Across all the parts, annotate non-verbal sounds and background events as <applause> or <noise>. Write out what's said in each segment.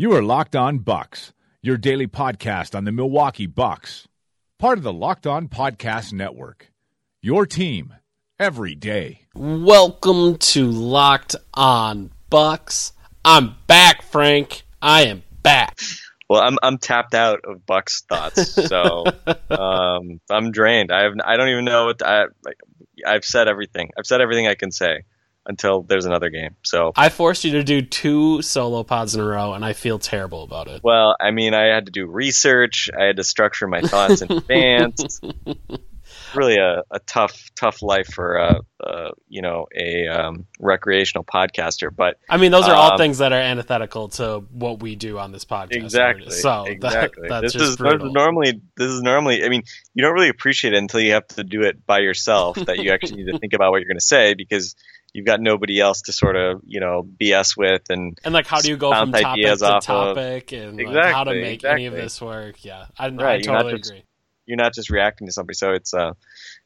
You are Locked On Bucks, your daily podcast on the Milwaukee Bucks, part of the Locked On Podcast Network. Your team every day. Welcome to Locked On Bucks. I'm back, Frank. I am back. Well, I'm I'm tapped out of Bucks thoughts, so <laughs> um, I'm drained. I have I don't even know what I I've said everything. I've said everything I can say until there's another game. So I forced you to do two solo pods in a row, and I feel terrible about it. Well, I mean, I had to do research. I had to structure my thoughts in advance. <laughs> really a, a tough tough life for a, a you know a um, recreational podcaster. But I mean, those are all um, things that are antithetical to what we do on this podcast. Exactly. So exactly. That, this is normally this is normally. I mean, you don't really appreciate it until you have to do it by yourself. that you actually need to think about what you're going to say because you've got nobody else to sort of you know BS with and and like how do you go from topic to topic of, and exactly, like how to make exactly. any of this work? Yeah, I, right, I totally just, agree you're not just reacting to somebody. So it's uh,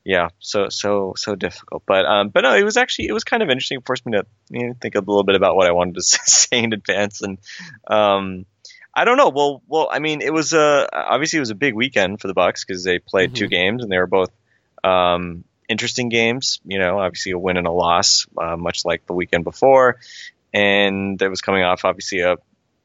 yeah, so so so difficult. But um, but no, it was actually it was kind of interesting. It forced me to you know, think a little bit about what I wanted to <laughs> say in advance, and um, I don't know. Well, well, I mean, it was uh obviously it was a big weekend for the Bucks because they played mm-hmm. two games and they were both um interesting games. You know, obviously a win and a loss, uh, much like the weekend before, and it was coming off obviously a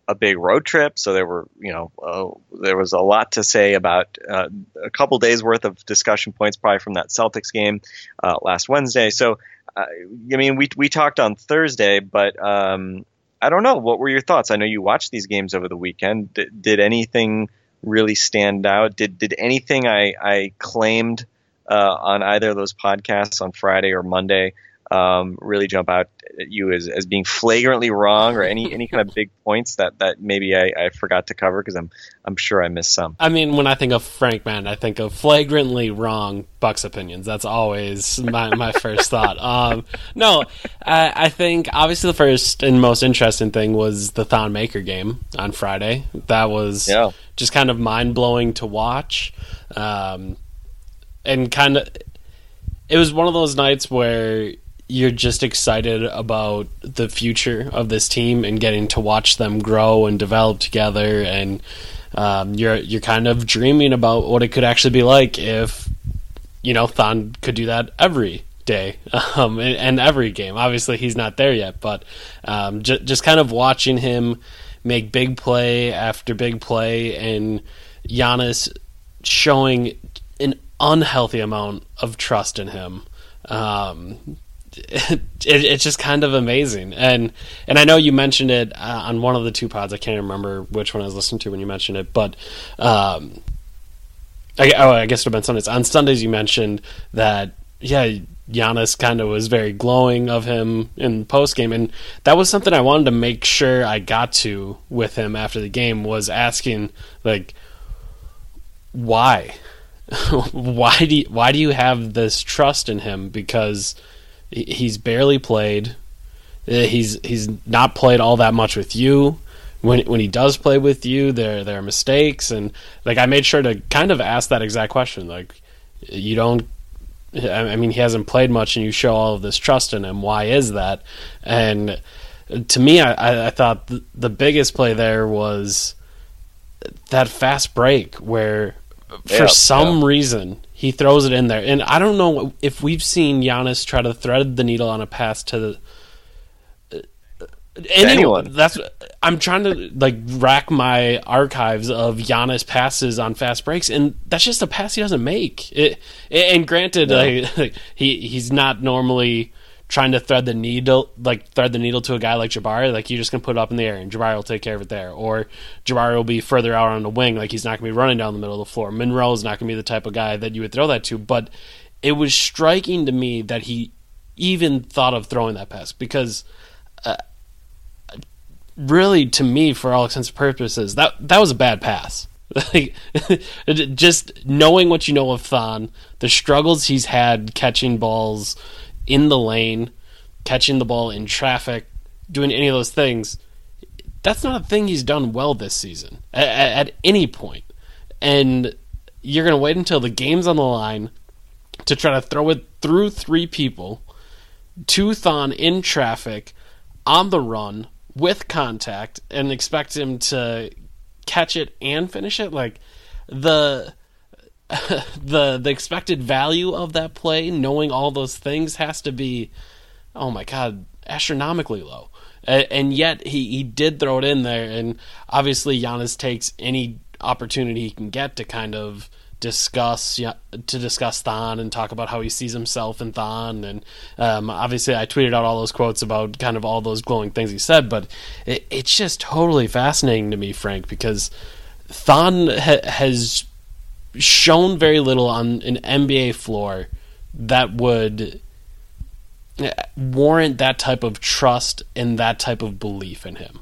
a big road trip, so there were you know uh, there was a lot to say about uh, a couple days worth of discussion points probably from that Celtics game uh, last Wednesday. So uh, I mean we we talked on Thursday, but um, I don't know what were your thoughts. I know you watched these games over the weekend. D- did anything really stand out? Did did anything I I claimed uh, on either of those podcasts on Friday or Monday? um, really jump out at you as, as being flagrantly wrong or any, any kind of big <laughs> points that, that maybe I, I forgot to cover because I'm I'm sure I missed some. I mean, when I think of Frank Madden, I think of flagrantly wrong Bucks opinions. That's always my, my first thought. Um, no, I, I, think obviously the first and most interesting thing was the Thon Maker game on Friday. That was yeah. just kind of mind blowing to watch, um, and kind of it was one of those nights where you're just excited about the future of this team and getting to watch them grow and develop together and um, you're you're kind of dreaming about what it could actually be like if you know Thon could do that every day <laughs> um, and, and, every game. Obviously, he's not there yet, but um, j- just kind of watching him make big play after big play and Giannis showing unhealthy amount of trust in him. Um, <laughs> it, it's just kind of amazing. And and I know you mentioned it uh, on one of the two pods. I can't remember which one I was listening to when you mentioned it, but um, I, oh, I guess it would have been Sundays. On Sundays, you mentioned that yeah, Giannis kind of was very glowing of him in post game, and that was something I wanted to make sure I got to with him after the game was asking like why. <laughs> why do you, why do you have this trust in him? Because He's barely played. Uh, he's he's not played all that much with you. When when he does play with you, there there are mistakes, and like I made sure to kind of ask that exact question. Like you don't. I mean, he hasn't played much, and you show all of this trust in him. Why is that? And to me, I, I thought the biggest play there was that fast break where, for some reason, he throws it in there, and I don't know if we've seen Giannis try to thread the needle on a pass to the. Uh, anyone. anyone. That's I'm trying to like rack my archives of Giannis passes on fast breaks, and that's just a pass he doesn't make. It, and granted, no. like, <laughs> he he's not normally trying to thread the needle, like thread the needle to a guy like Jabari, like you're just gonna put it up in the air and Jabari will take care of it there. Or Jabari will be further out on the wing, like he's not gonna be running down the middle of the floor. Monroe is not gonna be the type of guy that you would throw that to. But it was striking to me that he even thought of throwing that pass because uh, really, to me, for all intents and purposes, that that was a bad pass. <laughs> Like, <laughs> just knowing what you know of Thon, the struggles he's had catching balls in the lane, catching the ball in traffic, doing any of those things, that's not a thing he's done well this season at, at any point. And you're going to wait until the game's on the line to try to throw it through three people to Thon in traffic on the run with contact and expect him to catch it and finish it like the <laughs> the the expected value of that play knowing all those things has to be oh my god astronomically low. And yet he, he did throw it in there and obviously Giannis takes any opportunity he can get to kind of discuss to discuss Thon and talk about how he sees himself in Thon. And um, obviously I tweeted out all those quotes about kind of all those glowing things he said but it, it's just totally fascinating to me Frank because Thon ha- has shown very little on an NBA floor that would eh, warrant that type of trust and that type of belief in him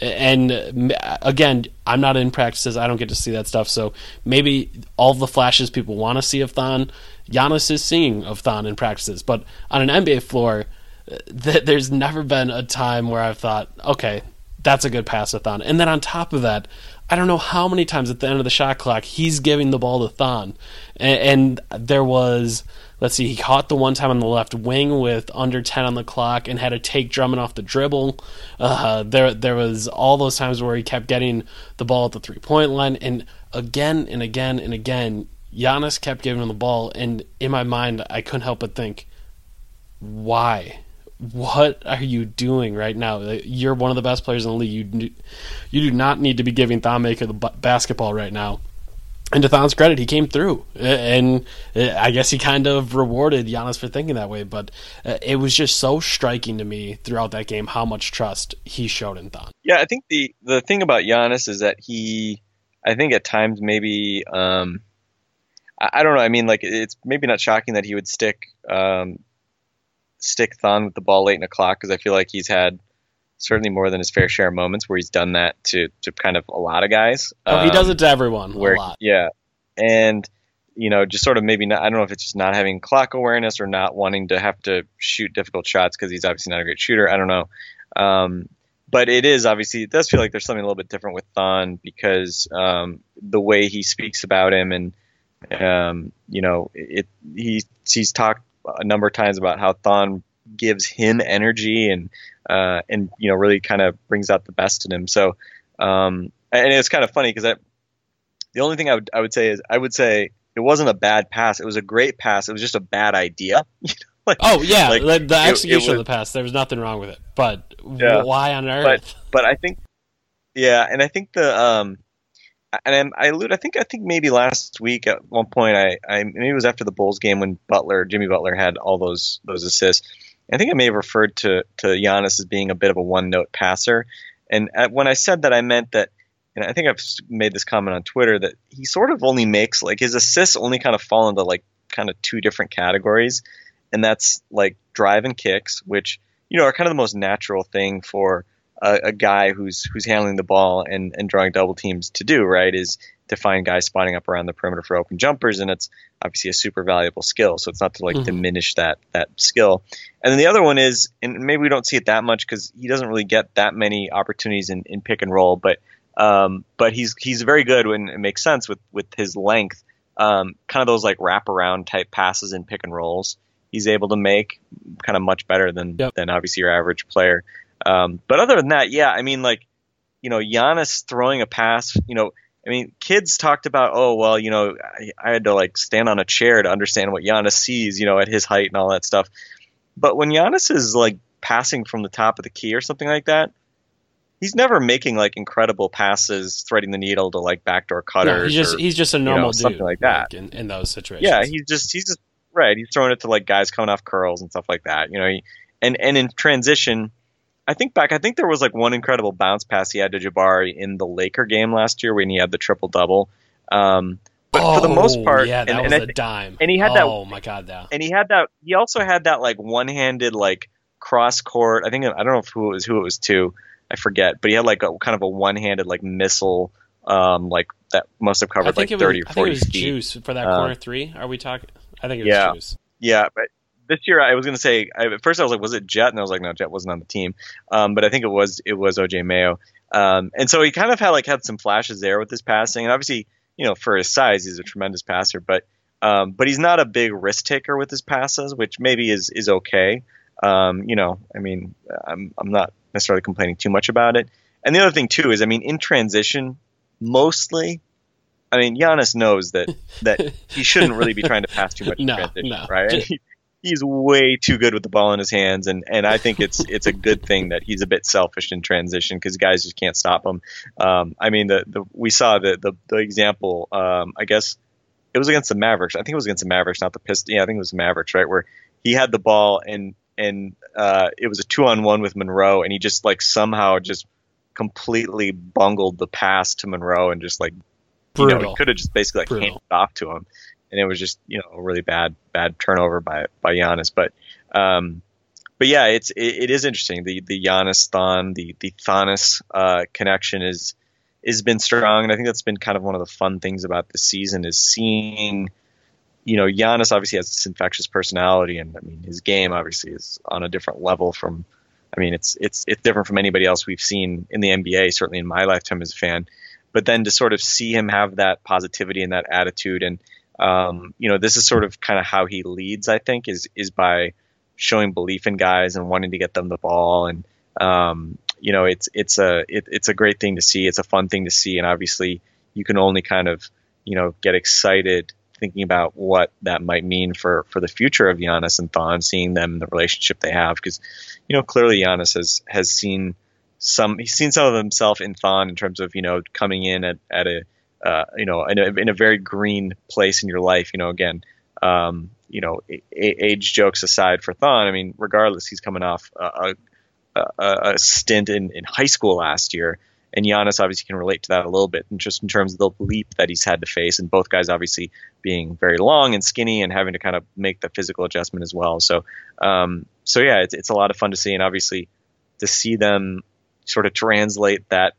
and again, I'm not in practices. I don't get to see that stuff. So maybe all the flashes people want to see of Thon, Giannis is seeing of Thon in practices. But on an NBA floor, th- there's never been a time where I've thought, okay, that's a good pass to Thon. And then on top of that, I don't know how many times at the end of the shot clock he's giving the ball to Thon, and, and there was let's see, he caught the one time on the left wing with under 10 on the clock and had to take Drummond off the dribble. Uh, there, there was all those times where he kept getting the ball at the three point line, and again and again and again, Giannis kept giving him the ball, and in my mind, I couldn't help but think, why? What are you doing right now? You're one of the best players in the league. You, you do not need to be giving Thon Maker the basketball right now and to Thon's credit, he came through, and I guess he kind of rewarded Giannis for thinking that way. But uh, it was just so striking to me throughout that game how much trust he showed in Thon. Yeah, I think the the thing about Giannis is that he, I think at times maybe, um, I, I don't know. I mean, like it's maybe not shocking that he would stick um, stick Thon with the ball late in the clock because I feel like he's had certainly more than his fair share of moments where he's done that to, to kind of a lot of guys. Oh, he does it to everyone where, Yeah. And, you know, just sort of maybe not, I don't know if it's just not having clock awareness or not wanting to have to shoot difficult shots because he's obviously not a great shooter. I don't know. Um, but it is obviously, it does feel like there's something a little bit different with Thon because um, the way he speaks about him and, um, you know, it, he, he's talked a number of times about how Thon gives him energy and uh, and you know really kind of brings out the best in him. So um, and it's kind of funny because the only thing I would I would say is I would say it wasn't a bad pass. It was a great pass. It was just a bad idea. <laughs> like, oh yeah, like, the, execution it, it was, of the pass. There was nothing wrong with it, but yeah, why on earth? But but I think yeah, and I think the um and I allude. I think I think maybe last week at one point I, I maybe it was after the Bulls game when Butler Jimmy Butler had all those those assists. I think I may have referred to to Giannis as being a bit of a one note passer, and at, when I said that, I meant that. And I think I've made this comment on Twitter that he sort of only makes like his assists only kind of fall into like kind of two different categories, and that's like drive and kicks, which you know are kind of the most natural thing for a, a, guy who's who's handling the ball and, and drawing double teams to do, right? Is to find guys spotting up around the perimeter for open jumpers, and it's obviously a super valuable skill. So it's not to like mm-hmm. diminish that that skill. And then the other one is, and maybe we don't see it that much because he doesn't really get that many opportunities in, in pick and roll, but um, but he's he's very good when it makes sense with with his length. Um, kind of those like wraparound type passes in pick and rolls. He's able to make kind of much better than yep. than obviously your average player. Um, but other than that, yeah, I mean, like, you know, Giannis throwing a pass, you know, I mean, kids talked about, oh, well, you know, I, I, had to like stand on a chair to understand what Giannis sees, you know, at his height and all that stuff. But when Giannis is like passing from the top of the key or something like that, he's never making like incredible passes, threading the needle to like backdoor cutters. No, he's just or, he's just a normal you know, something like that like in, in, those situations. Yeah, he's just he's just right. He's throwing it to like guys coming off curls and stuff like that. You know, he, and and in transition I think back, I think there was like one incredible bounce pass he had to Jabari in the Laker game last year when he had the triple double. Um, but oh, for the most oh, part, yeah, that and, was and a dime. And he had oh, that. Oh my god, that. And he had that. He also had that like one-handed like cross court. I think I don't know who it was who it was to. I forget, but he had like a kind of a one-handed like missile, um, like that must have covered like thirty was, or forty I think it was feet. Juice for that Uh, corner three. Are we talking? I think it was yeah. Juice. Yeah, but this year I was going to say I, at first I was like, was it Jet? And I was like, no, Jet wasn't on the team. Um, but I think it was it was OJ Mayo. Um, and so he kind of had like had some flashes there with his passing, and obviously, you know, for his size, he's a tremendous passer. But um, but he's not a big risk taker with his passes, which maybe is is okay. Um, you know, I mean, I'm I'm not necessarily complaining too much about it. And the other thing too is, I mean, in transition, mostly. I mean, Giannis knows that that he shouldn't really be trying to pass too much <laughs> No, transition, no. right? <laughs> He, he's way too good with the ball in his hands, and and I think it's it's a good thing that he's a bit selfish in transition because guys just can't stop him. Um, I mean, the, the we saw the the, the example. Um, I guess it was against the Mavericks. I think it was against the Mavericks, not the Pistons. Yeah, I think it was the Mavericks, right? Where he had the ball and and uh, it was a two on one with Monroe, and he just like somehow just completely bungled the pass to Monroe and just like you know, he could have just basically like Brutal. handed it off to him, and it was just you know a really bad bad turnover by by Giannis. But um, but yeah, it's it, it is interesting. The the Giannis Thon the the Thonis uh, connection is has been strong, and I think that's been kind of one of the fun things about this season is seeing. You know, Giannis obviously has this infectious personality, and I mean, his game obviously is on a different level from. I mean, it's it's it's different from anybody else we've seen in the NBA. Certainly in my lifetime as a fan, but then to sort of see him have that positivity and that attitude and um, you know this is sort of kind of how he leads i think is is by showing belief in guys and wanting to get them the ball. And um, you know it's it's a it, it's a great thing to see. It's a fun thing to see. And obviously you can only kind of you know get excited thinking about what that might mean for for the future of Giannis and Thon seeing them the relationship they have. Because you know clearly Giannis has has seen some he's seen some of himself in Thon in terms of you know coming in at, at a uh, you know in a, in a very green place in your life you know again um, you know age jokes aside for Thon I mean regardless he's coming off a, a, a, a stint in, in high school last year and Giannis obviously can relate to that a little bit and just in terms of the leap that he's had to face and both guys obviously being very long and skinny and having to kind of make the physical adjustment as well. So um, so yeah it's, it's a lot of fun to see and obviously to see them sort of translate that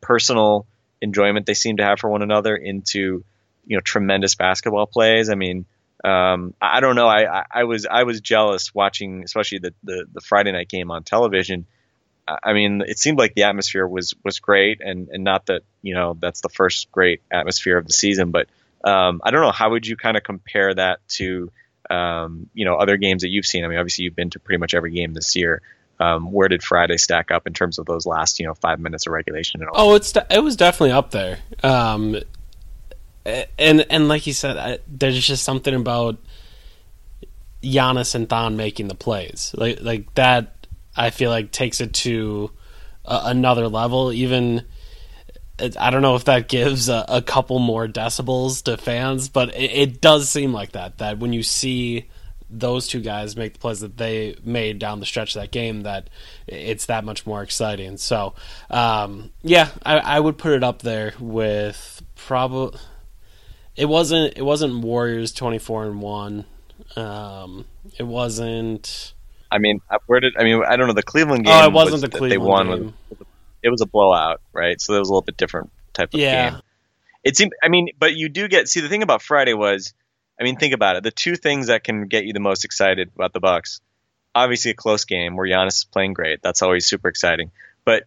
personal enjoyment they seem to have for one another into you know tremendous basketball plays. I mean, um, I don't know. I, I, I was I was jealous watching, especially the, the the Friday night game on television. I mean, it seemed like the atmosphere was was great, and and not that you know that's the first great atmosphere of the season, but um, I don't know. How would you kind of compare that to um, you know other games that you've seen? I mean, obviously you've been to pretty much every game this year. Um, where did Friday stack up in terms of those last you know five minutes of regulation? Oh, it's de- it was definitely up there. Um, and and like you said, I, there's just something about Giannis and Thon making the plays like like that. I feel like takes it to another level. Even I don't know if that gives a, a couple more decibels to fans, but it, it does seem like that. That when you see those two guys make the plays that they made down the stretch of that game, that it's that much more exciting. So, um, yeah, I, I would put it up there with probably. It wasn't. It wasn't Warriors twenty four and one. Um, it wasn't. I mean, uh, where did I mean? I don't know. The Cleveland game. Oh, it wasn't was the Cleveland they won. game. It was a blowout, right? So that was a little bit different type of Yeah. game. It seemed. I mean, but you do get. See, the thing about Friday was, I mean, think about it. The two things that can get you the most excited about the Bucks, obviously a close game where Giannis is playing great. That's always super exciting. But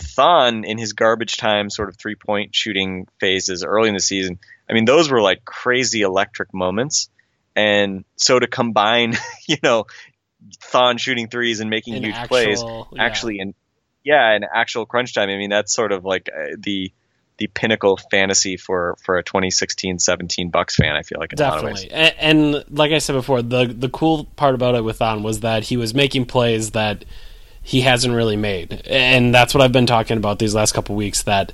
Thon in his garbage time sort of three point shooting phases early in the season. I mean, those were like crazy electric moments. And so to combine, <laughs> you know, Thon shooting threes and making In huge actual- plays, yeah. actually in yeah, in actual crunch time. I mean, that's sort of like uh, the the pinnacle fantasy for for a 2016-17 Bucks fan. I feel like. Definitely, and, and like I said before, the the cool part about it with Thon was that he was making plays that he hasn't really made, and that's what I've been talking about these last couple weeks. That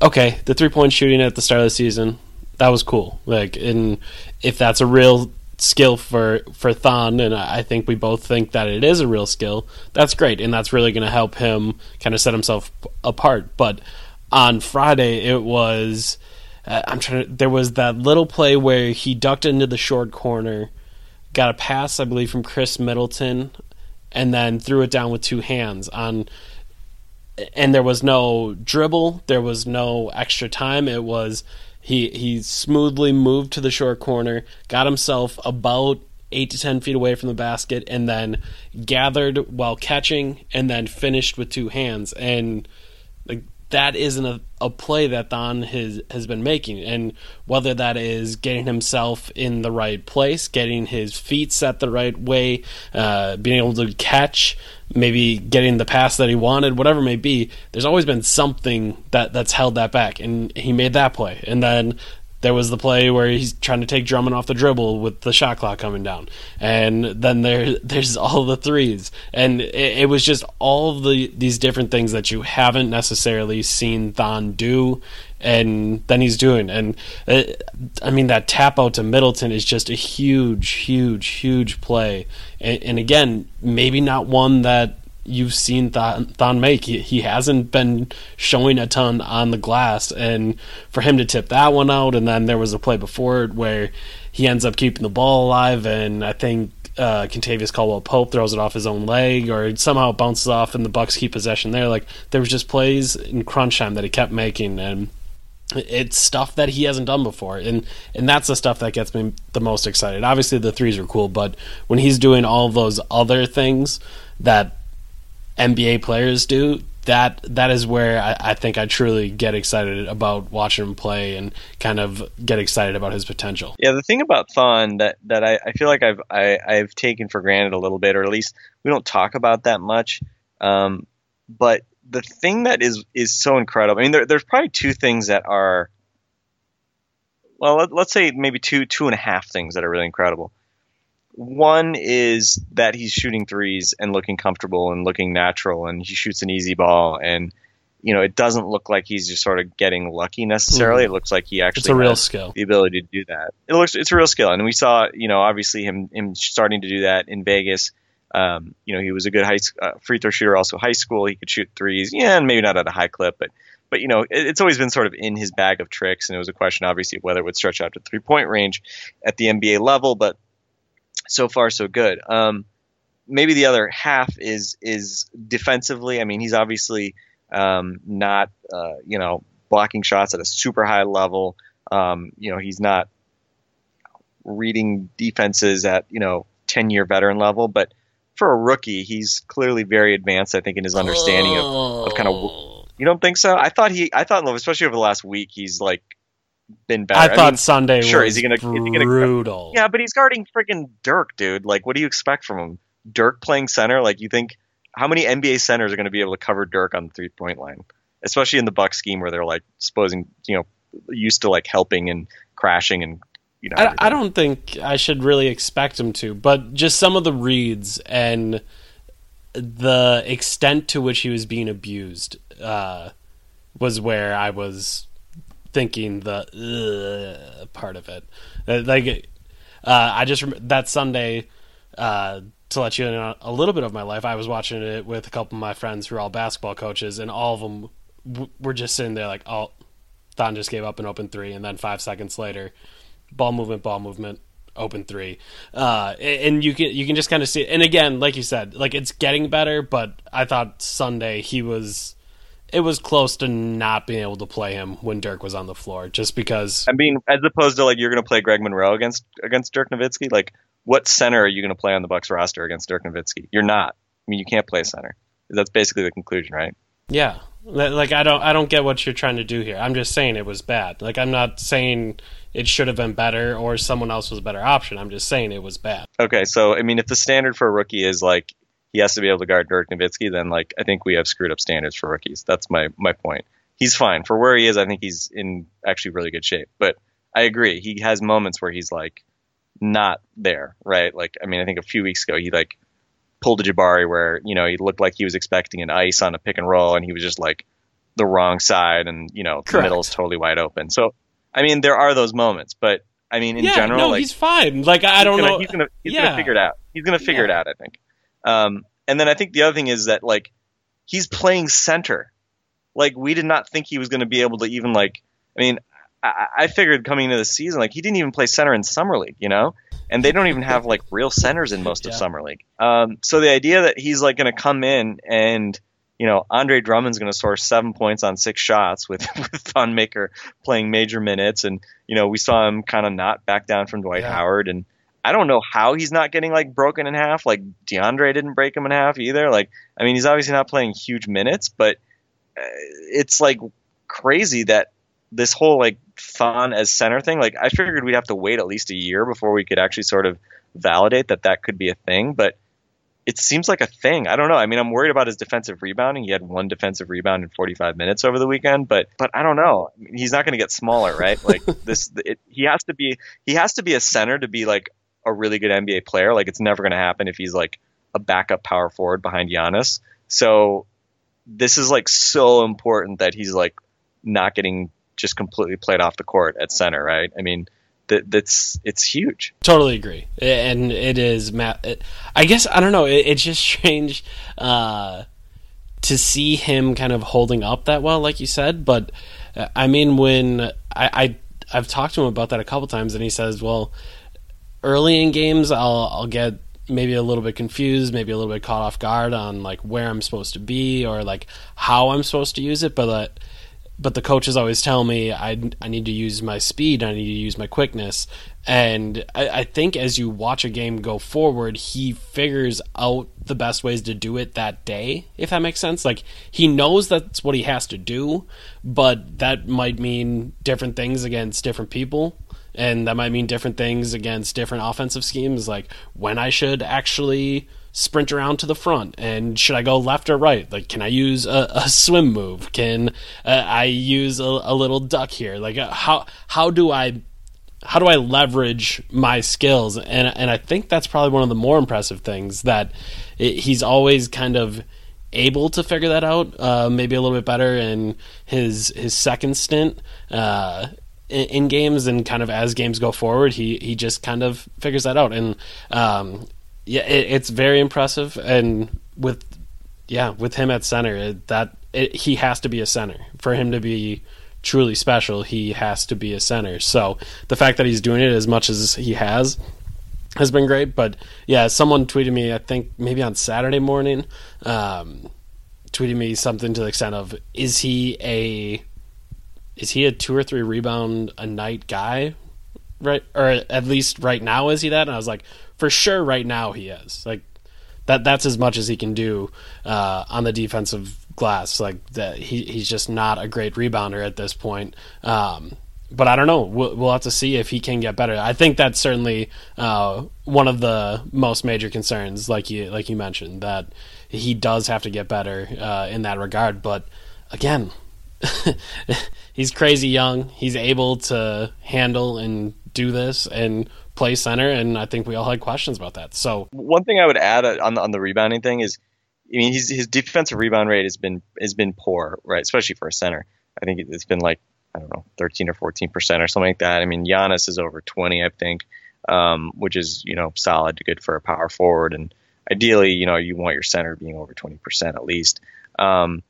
okay, the three point shooting at the start of the season that was cool. Like, and if that's a real skill for for Thon, and I think we both think that it is a real skill, that's great, and that's really going to help him kind of set himself apart. But on Friday, it was. Uh, I'm trying to. There was that little play where he ducked into the short corner, got a pass, I believe, from Khris Middleton, and then threw it down with two hands on. and there was no dribble, there was no extra time. It was he he smoothly moved to the short corner, got himself about eight to ten feet away from the basket, and then gathered while catching, and then finished with two hands. And that isn't a, a play that Thon has has been making, and whether that is getting himself in the right place, getting his feet set the right way, uh, being able to catch, maybe getting the pass that he wanted, whatever it may be, there's always been something that that's held that back, and he made that play, and then there was the play where he's trying to take Drummond off the dribble with the shot clock coming down, and then there <laughs> there's all the threes, and it, it was just all the these different things that you haven't necessarily seen Thon do, and then he's doing. And it, uh, I mean that tap out to Middleton is just a huge, huge, huge play, and, and again, maybe not one that you've seen Thon, Thon make. He, he hasn't been showing a ton on the glass, and for him to tip that one out, and then there was a play before it where he ends up keeping the ball alive, and I think uh, Kentavious Caldwell Pope throws it off his own leg, or somehow bounces off, and the Bucks keep possession there. Like there was just plays in crunch time that he kept making, and it's stuff that he hasn't done before and and that's the stuff that gets me the most excited obviously the threes are cool but when he's doing all those other things that NBA players do, that that is where I, I, think I truly get excited about watching him play and kind of get excited about his potential. Yeah, the thing about Thon that that I, I feel like I've I, have i have taken for granted a little bit, or at least we don't talk about that much. Um, but the thing that is is so incredible. I mean, there, there's probably two things that are well, let, let's say maybe two two and a half things that are really incredible. One is that he's shooting threes and looking comfortable and looking natural, and he shoots an easy ball, and you know it doesn't look like he's just sort of getting lucky necessarily. Mm-hmm. It looks like he actually it's a real skill, the ability to do that. It looks it's a real skill, and we saw you know obviously him him starting to do that in Vegas. Um, you know he was a good high uh, free throw shooter, also high school. He could shoot threes, yeah, and maybe not at a high clip, but but you know it, it's always been sort of in his bag of tricks, and it was a question obviously of whether it would stretch out to three point range at the NBA level, but so far so good. Um, maybe the other half is is defensively. I mean, he's obviously um, not uh, you know blocking shots at a super high level. Um, you know, he's not reading defenses at you know ten year veteran level, but for a rookie, he's clearly very advanced. I think in his understanding of, of kind of. You don't think so? I thought he. I thought, especially over the last week, he's like been better. I, I thought mean, Sunday sure, is he gonna, brutal. Is he gonna, yeah, but he's guarding freaking Dirk, dude. Like, what do you expect from him? Dirk playing center? Like, you think how many NBA centers are going to be able to cover Dirk on the three point line, especially in the Buck scheme where they're like supposing you know used to like helping and crashing and you know. I, I don't think I should really expect him to, but just some of the reads and the extent to which he was being abused uh, was where I was thinking the part of it. Uh, like, uh, I just that Sunday uh, to let you know a little bit of my life. I was watching it with a couple of my friends who are all basketball coaches, and all of them w- were just sitting there like, "Oh, Thon just gave up an open three, and then five seconds later, ball movement, ball movement." open three uh, and you can you can just kind of see and again like you said like it's getting better but i thought sunday he was it was close to not being able to play him when Dirk was on the floor, just because. I mean, as opposed to like you're going to play Greg Monroe against against Dirk Nowitzki, like what center are you going to play on the Bucks roster against Dirk Nowitzki? You're not. I mean, you can't play center. That's basically the conclusion, right? Yeah, like I don't I don't get what you're trying to do here. I'm just saying it was bad. Like I'm not saying it should have been better or someone else was a better option. I'm just saying it was bad. Okay, so I mean, if the standard for a rookie is like he has to be able to guard Dirk Nowitzki, then like I think we have screwed up standards for rookies. That's my my point. He's fine for where he is. I think he's in actually really good shape. But I agree, he has moments where he's like not there, right? Like I mean, I think a few weeks ago he like pulled a Jabari where you know he looked like he was expecting an ice on a pick and roll, and he was just like the wrong side, and you know Correct. the middle is totally wide open. So I mean, there are those moments, but I mean, in yeah, general, no, like, he's fine. Like I don't gonna, know, he's gonna he's yeah. gonna figure it out. He's gonna figure yeah. it out. I think. Um, and then I think the other thing is that like he's playing center. Like we did not think he was going to be able to even like. I mean, I, I figured coming into the season like he didn't even play center in summer league, you know, and they don't even have like real centers in most yeah. of summer league. Um, so the idea that he's like going to come in and you know, Andre Drummond's going to score seven points on six shots with, <laughs> with Thon Maker playing major minutes. And, you know, we saw him kind of not back down from Dwight yeah. Howard. And I don't know how he's not getting like broken in half. Like DeAndre didn't break him in half either. Like, I mean, he's obviously not playing huge minutes, but uh, it's like crazy that this whole like Thon as center thing, like I figured we'd have to wait at least a year before we could actually sort of validate that that could be a thing. But it seems like a thing. I don't know. I mean, I'm worried about his defensive rebounding. He had one defensive rebound in 45 minutes over the weekend, but but I don't know. I mean, he's not going to get smaller, right? Like this, it, he has to be he has to be a center to be like a really good NBA player. Like it's never going to happen if he's like a backup power forward behind Giannis. So this is like so important that he's like not getting just completely played off the court at center, right? I mean, that that's it's huge. Totally agree, and it is. I guess I don't know. It, it's just <laughs> strange uh, to see him kind of holding up that well, like you said. But uh, I mean, when I, I I've talked to him about that a couple times, and he says, "Well, early in games, I'll I'll get." maybe a little bit confused, maybe a little bit caught off guard on like where I'm supposed to be or like how I'm supposed to use it, but uh, but the coaches always tell me I, I need to use my speed, I need to use my quickness. And I, I, think as you watch a game go forward, he figures out the best ways to do it that day, if that makes sense. Like, he knows that's what he has to do, but that might mean different things against different people. And that might mean different things against different offensive schemes, like when I should actually sprint around to the front and should i go left or right? Like can i use a, a swim move? Can uh, i use a, a, little duck here? Like uh, how how do i how do i leverage my skills? And and i think that's probably one of the more impressive things that it, he's always kind of able to figure that out uh, maybe a little bit better in his his second stint uh, in, games and kind of as games go forward, he he just kind of figures that out. And um, yeah, it, it's very impressive. And with yeah, with him at center, it, that it, he has to be a center for him to be truly special. He has to be a center. So the fact that he's doing it as much as he has has been great. But yeah, someone tweeted me, I think maybe on Saturday morning, um, tweeted me something to the extent of, "Is he a is he a two or three rebound a night guy?" Right, or at least right now is he that? And I was like, for sure right now he is. Like that that's as much as he can do uh, on the defensive glass. Like that he he's just not a great rebounder at this point. Um, but I don't know. We'll, we'll, have to see if he can get better. I think that's certainly uh, one of the most major concerns, like you like you mentioned, that he does have to get better uh, in that regard. But again, <laughs> he's crazy young. He's able to handle and do this, and play center, and I think we all had questions about that. So one thing I would add uh, on the, on the rebounding thing is, I mean, his his defensive rebound rate has been has been poor, right? Especially for a center. I think it's been like I don't know, 13 or 14 percent or something like that. I mean, Giannis is over 20, I think, um, which is you know solid, good for a power forward, and ideally, you know, you want your center being over 20 percent at least. Um,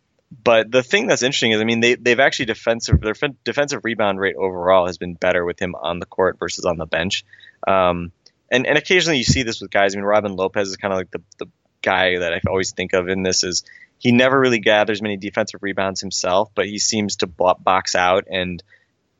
but the thing that's interesting is, I mean, they they've actually defensive their defensive rebound rate overall has been better with him on the court versus on the bench. Um, and and occasionally you see this with guys. I mean, Robin Lopez is kind of like the the guy that I always think of in this is he never really gathers many defensive rebounds himself, but he seems to box out and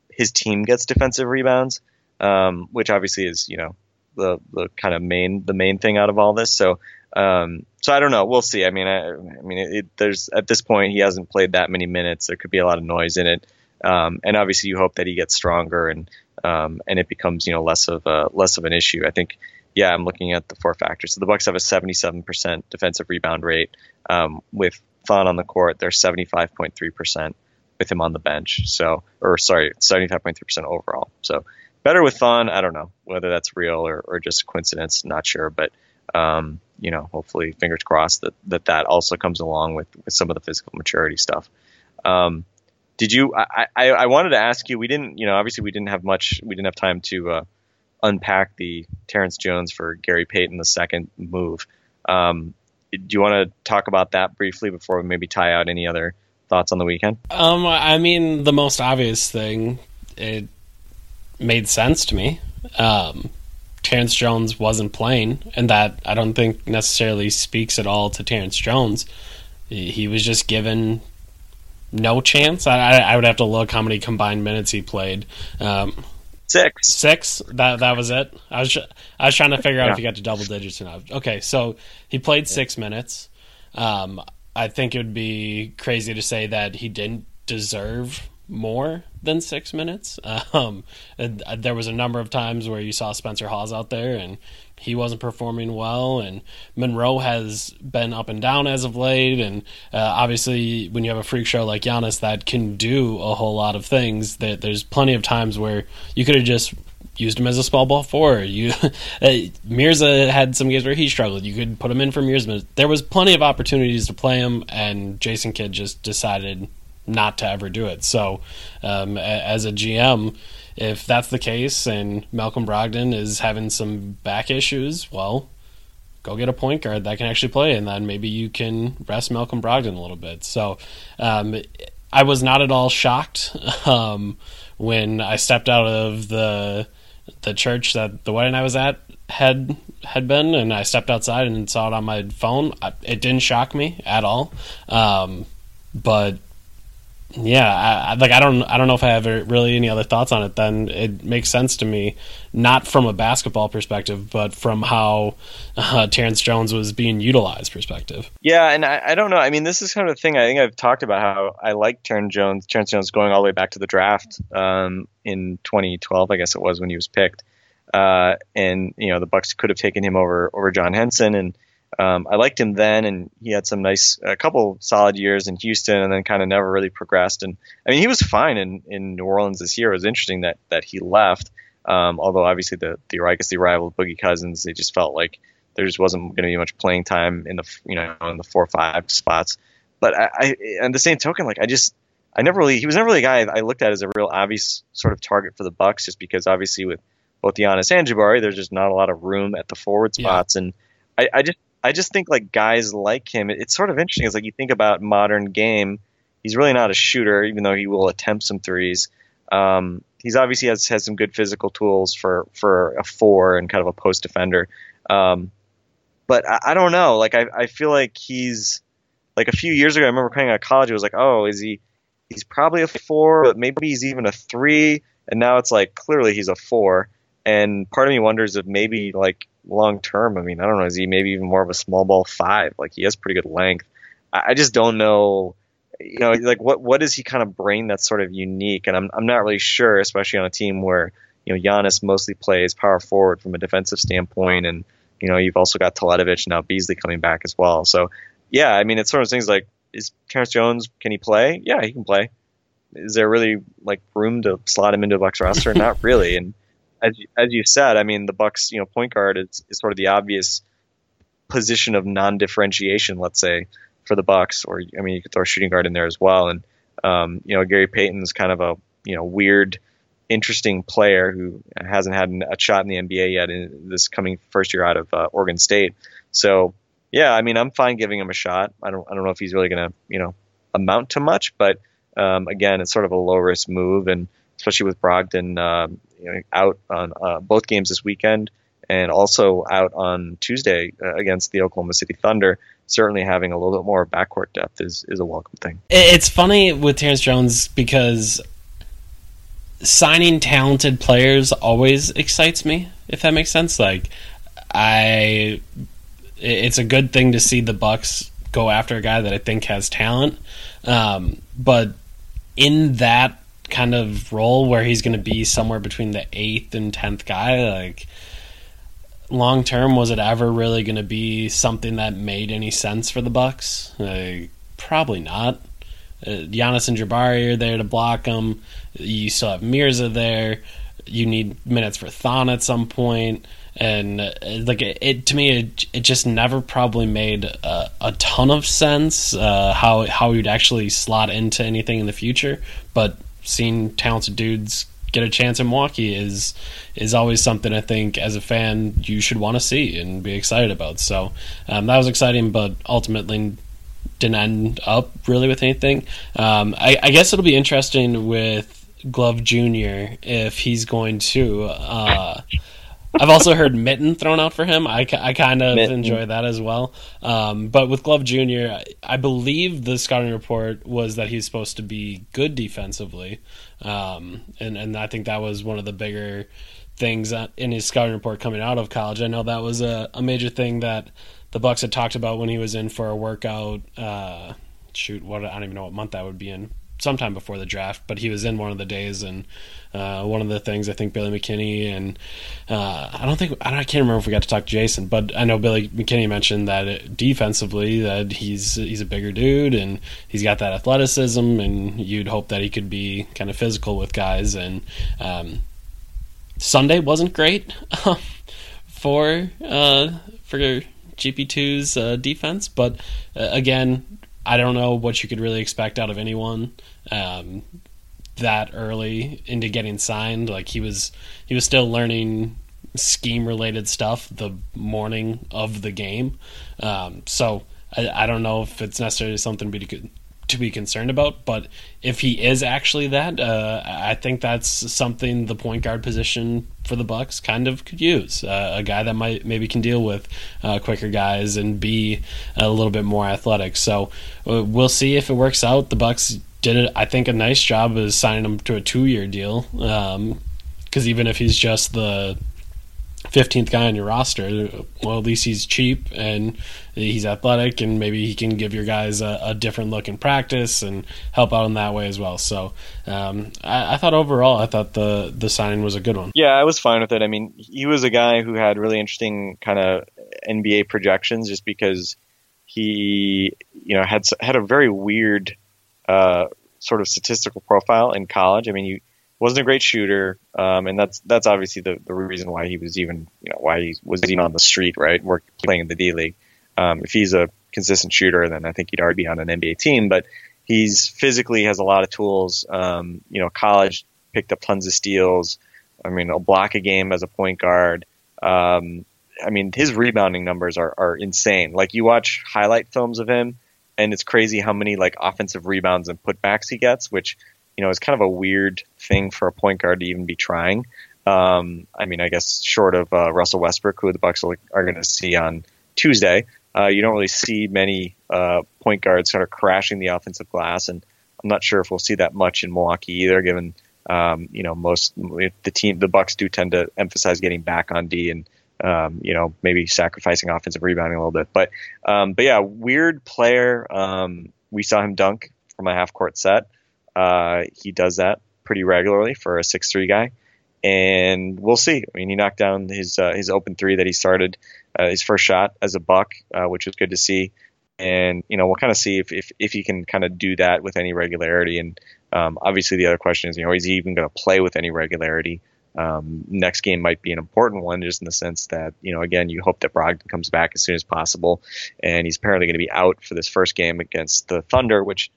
his team gets defensive rebounds, um, which obviously is you know the the kind of main the main thing out of all this. So um, so I don't know. We'll see. I mean, I, I mean, it, it, there's at this point he hasn't played that many minutes. There could be a lot of noise in it, um, and obviously you hope that he gets stronger and um, and it becomes you know less of a less of an issue. I think. Yeah, I'm looking at the four factors. So the Bucks have a 77% defensive rebound rate um, with Thon on the court. They're 75.3% with him on the bench. So, or sorry, 75.3% overall. So better with Thon. I don't know whether that's real or, or just a coincidence. Not sure, but um, you know, hopefully, fingers crossed that that, that also comes along with, with some of the physical maturity stuff. Um, did you? I, I, I wanted to ask you. We didn't, you know, obviously we didn't have much. We didn't have time to uh, unpack the Terrence Jones for Gary Payton the second move. Um, do you want to talk about that briefly before we maybe tie out any other thoughts on the weekend? Um, I mean, the most obvious thing it made sense to me. Um, Terrence Jones wasn't playing, and that I don't think necessarily speaks at all to Terrence Jones. he was just given no chance. I, I would have to look how many combined minutes he played. Um, six. Six. That that was it. I was I was trying to figure out yeah. if he got to double digits or not. Okay, so he played six minutes. Um, I think it would be crazy to say that he didn't deserve more than six minutes. <laughs> Um, there was a number of times where you saw Spencer Hawes out there and he wasn't performing well, and Monroe has been up and down as of late. And uh, obviously, when you have a freak show like Giannis that can do a whole lot of things, that there's plenty of times where you could have just used him as a small ball forward. You <laughs> uh, Mirza had some games where he struggled. You could put him in for Mirza. There was plenty of opportunities to play him, and Jason Kidd just decided not to ever do it. So, um, as a GM, if that's the case and Malcolm Brogdon is having some back issues, well, go get a point guard that can actually play, and then maybe you can rest Malcolm Brogdon a little bit. So, um, I was not at all shocked <laughs> um, when I stepped out of the the church that the wedding I was at had had been, and I stepped outside and saw it on my phone. It didn't shock me at all, um, but yeah, I, like I don't, I don't know if I have really any other thoughts on it. Then it makes sense to me, not from a basketball perspective, but from how uh, Terrence Jones was being utilized perspective. Yeah, and I, I, don't know. I mean, this is kind of the thing. I think I've talked about how I like Terrence Jones. Terrence Jones going all the way back to the draft um, in 2012, I guess it was when he was picked, uh, and you know the Bucks could have taken him over over John Henson and um, I liked him then, and he had some nice, a couple solid years in Houston, and then kind of never really progressed. And I mean, he was fine in, in New Orleans this year. It was interesting that that he left. Um, although obviously the the I guess the arrival of Boogie Cousins, they just felt like there just wasn't going to be much playing time in the you know in the four or five spots. But I, I and the same token, like I just I never really he was never really a guy I looked at as a real obvious sort of target for the Bucks, just because obviously with both Giannis and Jabari, there's just not a lot of room at the forward spots, yeah. and I, I just I just think like guys like him, it's sort of interesting. It's like you think about modern game, he's really not a shooter, even though he will attempt some threes. Um, he's obviously has has some good physical tools for for a four and kind of a post defender. Um, but I, I, don't know. Like I, I feel like he's like a few years ago. I remember coming out of college. It was like, oh, is he? He's probably a four, but maybe he's even a three. And now it's like clearly he's a four. And part of me wonders if maybe like long term, I mean, I don't know, is he maybe even more of a small ball five? Like he has pretty good length. I, just don't know. You know, like what what does he kind of bring that's sort of unique? And I'm I'm not really sure, especially on a team where you know Giannis mostly plays power forward from a defensive standpoint, and you know you've also got Teletovic now Beasley coming back as well. So yeah, I mean it's sort of things like is Terrence Jones can he play? Yeah, he can play. Is there really like room to slot him into a Bucks roster? <laughs> Not really. And as you, as you said, I mean, the Bucks, you know, point guard is, is sort of the obvious position of non-differentiation, let's say, for the Bucks. Or I mean, you could throw a shooting guard in there as well. And um, you know, Gary Payton's kind of a you know weird, interesting player who hasn't had a shot in the NBA yet in this coming first year out of uh, Oregon State. So yeah, I mean, I'm fine giving him a shot. I don't I don't know if he's really going to you know amount to much, but um, again, it's sort of a low risk move and especially with Brogdon uh, you know, out on uh, both games this weekend and also out on Tuesday uh, against the Oklahoma City Thunder. Certainly, having a little bit more backcourt depth is is a welcome thing. It's funny with Terrence Jones because signing talented players always excites me. If that makes sense, like I, it's a good thing to see the Bucks go after a guy that I think has talent, um, but in that kind of role where he's going to be somewhere between the eighth and tenth guy. Like long term, was it ever really going to be something that made any sense for the Bucks? Like, probably not. Uh, Giannis and Jabari are there to block him. You still have Mirza there. You need minutes for Thon at some point and uh, like it, it, to me it, it just never probably made a, a ton of sense uh, how how would actually slot into anything in the future but seeing talented dudes get a chance in Milwaukee is is always something I think as a fan you should want to see and be excited about. So um, that was exciting, but ultimately didn't end up really with anything. Um, I, I, guess it'll be interesting with Glove Junior if he's going to. Uh, I've also heard Mitten thrown out for him. I, I kind of Mitten. enjoy that as well. Um, but with Glove Jr., I, I believe the scouting report was that he's supposed to be good defensively, um, and and I think that was one of the bigger things in his scouting report coming out of college. I know that was a, a major thing that the Bucks had talked about when he was in for a workout. Uh, shoot, what I don't even know what month that would be in. Sometime before the draft, but he was in one of the days, and uh, one of the things I think Billy McKinney and uh, I don't think I, don't, I can't remember if we got to talk to Jason, but I know Billy McKinney mentioned that defensively that he's he's a bigger dude and he's got that athleticism, and you'd hope that he could be kind of physical with guys. And um, Sunday wasn't great for uh, for GP2's uh, defense, but uh, again, I don't know what you could really expect out of anyone um, that early into getting signed. Like he was, he was still learning scheme related stuff the morning of the game. Um, so I, I don't know if it's necessarily something to be to be concerned about. But if he is actually that, uh, I think that's something the point guard position for the Bucks kind of could use. Uh, a guy that might maybe can deal with uh, quicker guys and be a little bit more athletic. So uh, we'll see if it works out. The Bucks did, it, I think, a nice job of signing him to a two-year deal. Because even if he's just the 15th guy on your roster, well, at least he's cheap and he's athletic, and maybe he can give your guys a, a different look in practice and help out in that way as well. So, um, I, I, thought overall, I thought the the signing was a good one. Yeah, I was fine with it. I mean, he was a guy who had really interesting kind of NBA projections, just because he, you know, had had a very weird uh, sort of statistical profile in college. I mean, he wasn't a great shooter, um, and that's that's obviously the, the reason why he was even you know why he was even on the street, right, work playing in the D League. Um, if he's a consistent shooter, then I think he'd already be on an NBA team. But he's physically has a lot of tools. Um, you know, college picked up tons of steals. I mean, he'll block a game as a point guard. Um, I mean, his rebounding numbers are, are insane. Like you watch highlight films of him, and it's crazy how many like offensive rebounds and putbacks he gets, which you know, is kind of a weird thing for a point guard to even be trying. Um, I mean, I guess short of uh, Russell Westbrook, who the Bucks are going to see on Tuesday, uh, you don't really see many uh, point guards sort of crashing the offensive glass, and I'm not sure if we'll see that much in Milwaukee either. Given um, you know most the team, the Bucks do tend to emphasize getting back on D and um, you know maybe sacrificing offensive rebounding a little bit, but um, but yeah, weird player. Um, we saw him dunk from a half court set. Uh, he does that pretty regularly for a six three guy, and we'll see. I mean, he knocked down his uh, his open three that he started uh, his first shot as a buck, uh, which was good to see. And you know, we'll kind of see if, if if he can kind of do that with any regularity. And um, obviously, the other question is, you know, is he even going to play with any regularity? Um, next game might be an important one, just in the sense that you know, again, you hope that Brogdon comes back as soon as possible, and he's apparently going to be out for this first game against the Thunder, which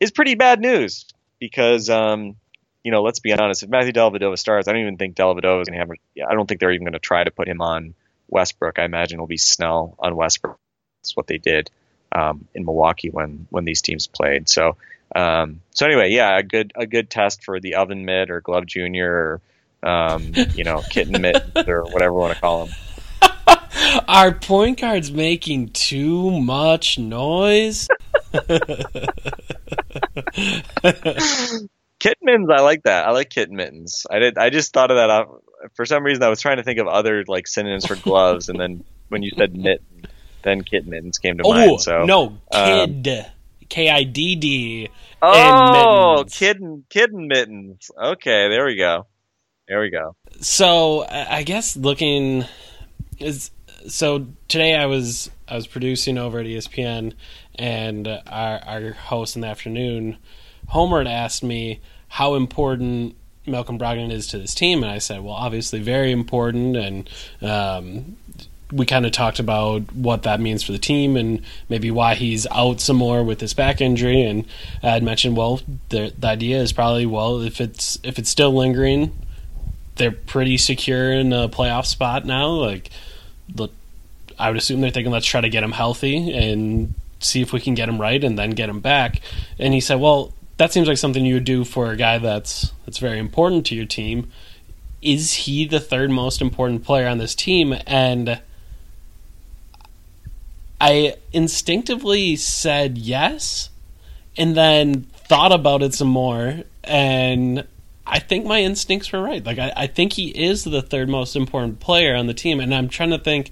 is pretty bad news because, um, you know, let's be honest. If Matthew Dellavedova starts, I don't even think Dellavedova is going to have. I don't think they're even going to try to put him on Westbrook. I imagine it'll be Snell on Westbrook. That's what they did um, in Milwaukee when when these teams played. So, um, so anyway, yeah, a good a good test for the oven mitt or glove junior or um, you know kitten mitt or whatever we want to call them. <laughs> Are point guards making too much noise? <laughs> kitten mittens, I like that. I like kitten mittens. I did. I just thought of that. Out. For some reason, I was trying to think of other like synonyms for gloves, and then when you said mitten, then kitten mittens came to oh, mind. So no, kid, um, K I D D. Oh, kitten, kitten mittens. Okay, there we go. There we go. So I guess looking is so today I was I was producing over at ESPN, and our our host in the afternoon, Homer, had asked me how important Malcolm Brogdon is to this team, and I said, well, obviously very important, and um, we kind of talked about what that means for the team and maybe why he's out some more with his back injury. And I had mentioned, well, the, the idea is probably, well, if it's if it's still lingering, they're pretty secure in a playoff spot now. Like, I would assume they're thinking, let's try to get him healthy and see if we can get him right, and then get him back. And he said, well, that seems like something you would do for a guy that's that's very important to your team is he the third most important player on this team? And I instinctively said yes, and then thought about it some more, and I think my instincts were right. Like I, I think he is the third most important player on the team, and I'm trying to think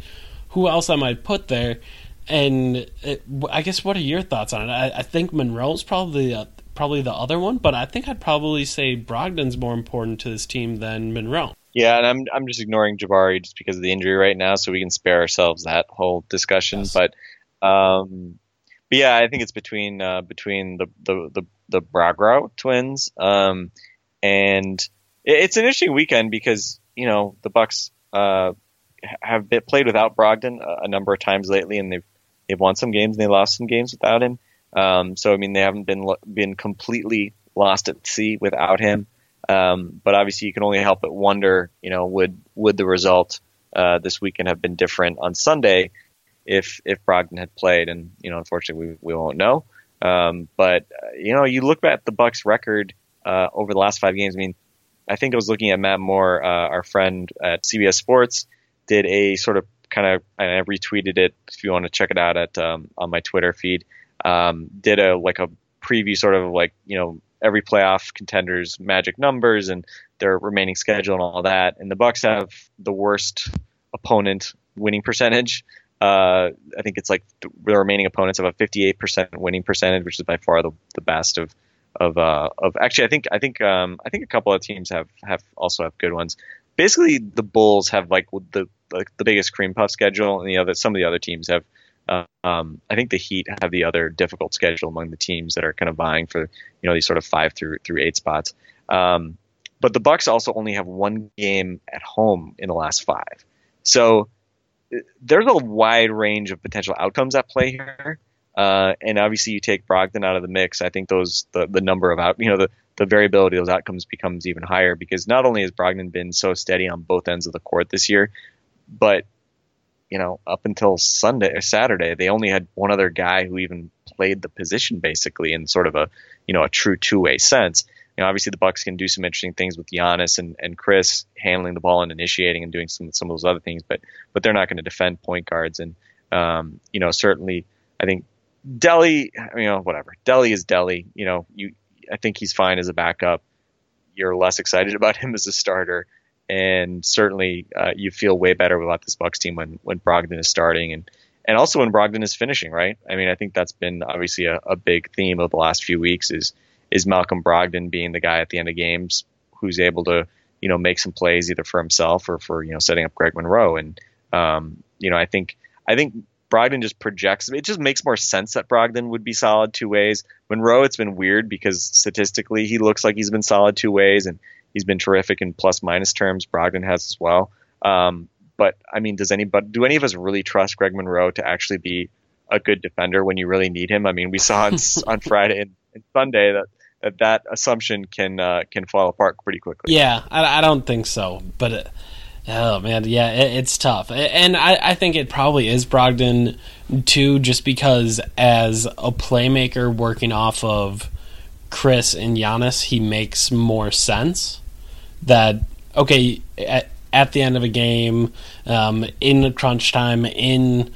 who else I might put there. And it, I guess what are your thoughts on it? I, I think Monroe's probably uh, probably the other one, but I think I'd probably say Brogdon's more important to this team than Monroe. Yeah, and I'm I'm just ignoring Jabari just because of the injury right now, so we can spare ourselves that whole discussion. Yes. But, um, but yeah, I think it's between uh, between the the the, the Bragro twins, um, and it's an interesting weekend because you know the Bucks uh, have been, played without Brogdon a, a number of times lately, and they've they've won some games and they lost some games without him. Um, so I mean, they haven't been been completely lost at sea without him. Um, but obviously, you can only help but wonder, you know, would would the result uh, this weekend have been different on Sunday if if Brogdon had played? And you know, unfortunately, we we won't know. Um, but uh, you know, you look at the Bucks' record uh, over the last five games. I mean, I think I was looking at Matt Moore, uh, our friend at CBS Sports, did a sort of kind of I retweeted it if you want to check it out at um, on my Twitter feed um, did a like a preview, sort of like you know every playoff contenders magic numbers and their remaining schedule and all that. And the Bucks have the worst opponent winning percentage. Uh, I think it's like the remaining opponents have a 58% winning percentage, which is by far the, the best of of uh, of actually I think I think um, I think a couple of teams have have also have good ones. Basically, the Bulls have like the like the biggest cream puff schedule, and the other some of the other teams have um, I think the Heat have the other difficult schedule among the teams that are kind of vying for you know these sort of five through through eight spots. Um, but the Bucks also only have one game at home in the last five, so uh, there's a wide range of potential outcomes at play here. Uh, and obviously, you take Brogdon out of the mix. I think those the, the number of out you know the the variability of those outcomes becomes even higher because not only has Brogdon been so steady on both ends of the court this year, but you know, up until Sunday or Saturday, they only had one other guy who even played the position basically in sort of a, you know, a true two way sense. You know, obviously the Bucks can do some interesting things with Giannis and, and Khris handling the ball and initiating and doing some some of those other things, but but they're not going to defend point guards. And um, you know, certainly I think Delly, you know, whatever. Delly is Delly. You know, you I think he's fine as a backup. You're less excited <laughs> about him as a starter and certainly uh, you feel way better about this Bucks team when when Brogdon is starting and and also when Brogdon is finishing. Right? I mean, I think that's been obviously a, a big theme of the last few weeks is is Malcolm Brogdon being the guy at the end of games who's able to you know make some plays either for himself or for you know setting up Greg Monroe and um, you know I think I think Brogdon just projects. It just makes more sense that Brogdon would be solid two ways. Monroe, it's been weird because statistically he looks like he's been solid two ways, and He's been terrific in plus minus terms. Brogdon has as well. Um, but I mean, does anybody, do any of us really trust Greg Monroe to actually be a good defender when you really need him? I mean, we saw on, on <laughs> Friday and, and, Sunday that, that that assumption can uh, can fall apart pretty quickly. Yeah, I, I don't think so. But it, oh man, yeah, it, it's tough, and I, I think it probably is Brogdon too, just because as a playmaker working off of Khris and Giannis, he makes more sense. That okay at, at the end of a game, um, in crunch time, in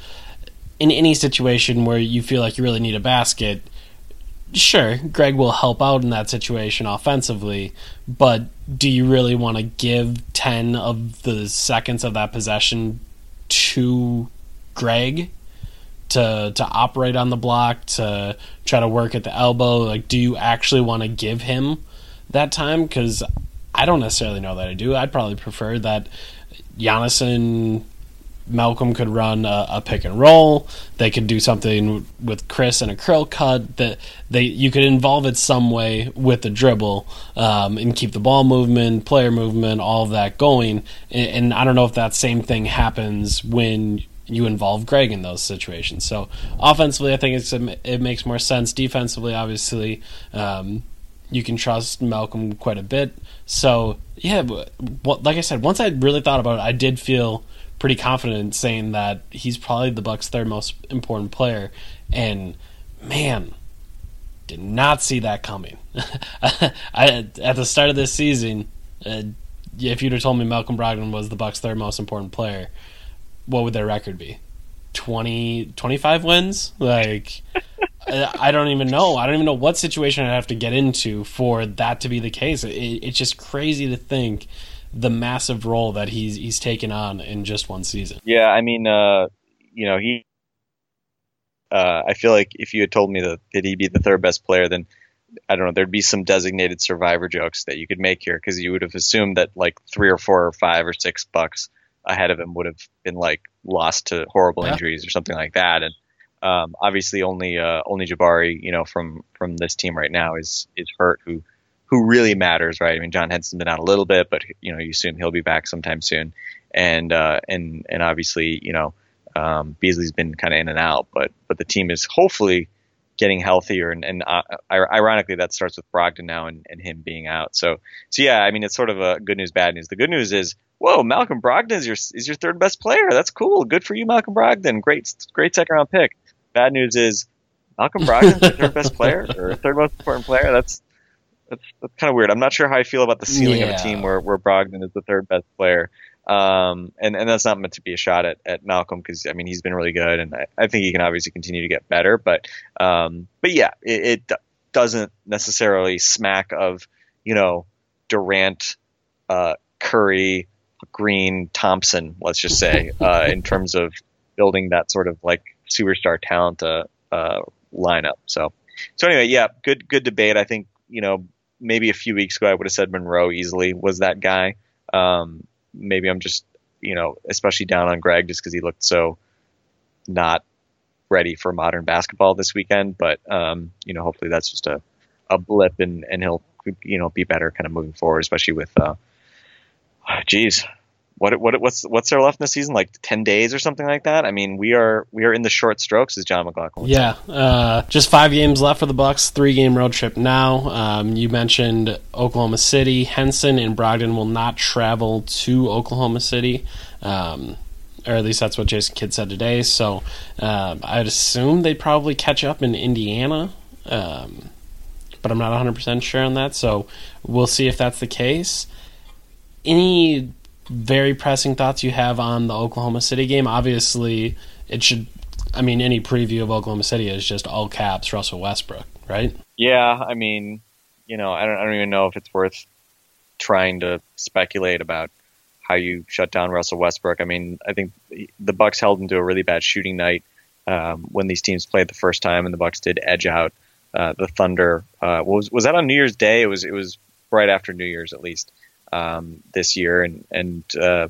in any situation where you feel like you really need a basket, sure, Greg will help out in that situation offensively, but do you really want to give 10 of the seconds of that possession to Greg to to operate on the block, to try to work at the elbow? Like do you actually want to give him that time cuz I don't necessarily know that I do. I'd probably prefer that Giannis Malcolm could run a, a, pick and roll. They could do something with Khris and a curl cut. That they you could involve it some way with the dribble um, and keep the ball movement, player movement, all of that going. And, and, I don't know if that same thing happens when you involve Greg in those situations. So offensively, I think it makes more sense. Defensively, obviously. Um, you can trust Malcolm quite a bit. So yeah, like I said, once I really thought about it, I did feel pretty confident in saying that he's probably the Bucks' third most important player. And man, did not see that coming. <laughs> I, at the start of this season, uh, if you'd have told me Malcolm Brogdon was the Bucks' third most important player, what would their record be? 20, 25 wins? Like, <laughs> I don't even know. I don't even know what situation I'd have to get into for that to be the case. It, it's just crazy to think the massive role that he's he's taken on in just one season. Yeah, I mean, uh, you know, he. Uh, I feel like if you had told me that, that he'd be the third best player, then I don't know, there'd be some designated survivor jokes that you could make here because you would have assumed that like three or four or five or six bucks ahead of him would have been like lost to horrible yeah. injuries or something like that. And um, obviously, only uh, only Jabari, you know, from from this team right now is is hurt. Who who really matters, right? I mean, John Henson's been out a little bit, but you know, you assume he'll be back sometime soon. And uh, and and obviously, you know, um, Beasley's been kind of in and out, but but the team is hopefully getting healthier. And, and uh, ironically, that starts with Brogdon now and, and him being out. So so yeah, I mean, it's sort of a good news, bad news. The good news is whoa, Malcolm Brogdon is your is your third best player. That's cool. Good for you, Malcolm Brogdon. Great great second round pick. Bad news is Malcolm Brogdon's the third best player or third most important player. That's that's, that's kind of weird. I'm not sure how I feel about the ceiling yeah. of a team where, where Brogdon is the third best player. Um, and, and that's not meant to be a shot at, at Malcolm because I mean he's been really good and I, I think he can obviously continue to get better. But um, but yeah, it, it doesn't necessarily smack of you know Durant, uh, Curry, Green, Thompson. Let's just say <laughs> uh, in terms of building that sort of like superstar talent uh, uh, lineup. So so anyway, yeah, good good debate. I think you know maybe a few weeks ago I would have said Monroe easily was that guy. Um, maybe I'm just you know especially down on Greg just because he looked so not ready for modern basketball this weekend. But um, you know hopefully that's just a a blip and and he'll you know be better kind of moving forward, especially with uh, geez what what what's what's there left in the season? Like ten days or something like that. I mean, we are we are in the short strokes, as John McLaughlin. yeah, uh, just five games left for the Bucks. Three game road trip now. Um, you mentioned Oklahoma City. Henson and Brogdon will not travel to Oklahoma City. Um, or at least that's what Jason Kidd said today. So um, I'd assume they'd probably catch up in Indiana, um, but I'm not 100% sure on that. So we'll see if that's the case. Any very pressing thoughts you have on the Oklahoma City game. Obviously, it should. I mean, any preview of Oklahoma City is just all caps Russell Westbrook, right? Yeah, I mean, you know, I don't, I don't even know if it's worth trying to speculate about how you shut down Russell Westbrook. I mean, I think the Bucks held him to a really bad shooting night um, when these teams played the first time, and the Bucks did edge out uh, the Thunder. Uh, was was that on New Year's Day? It was it was right after New Year's at least um, this year, and and uh,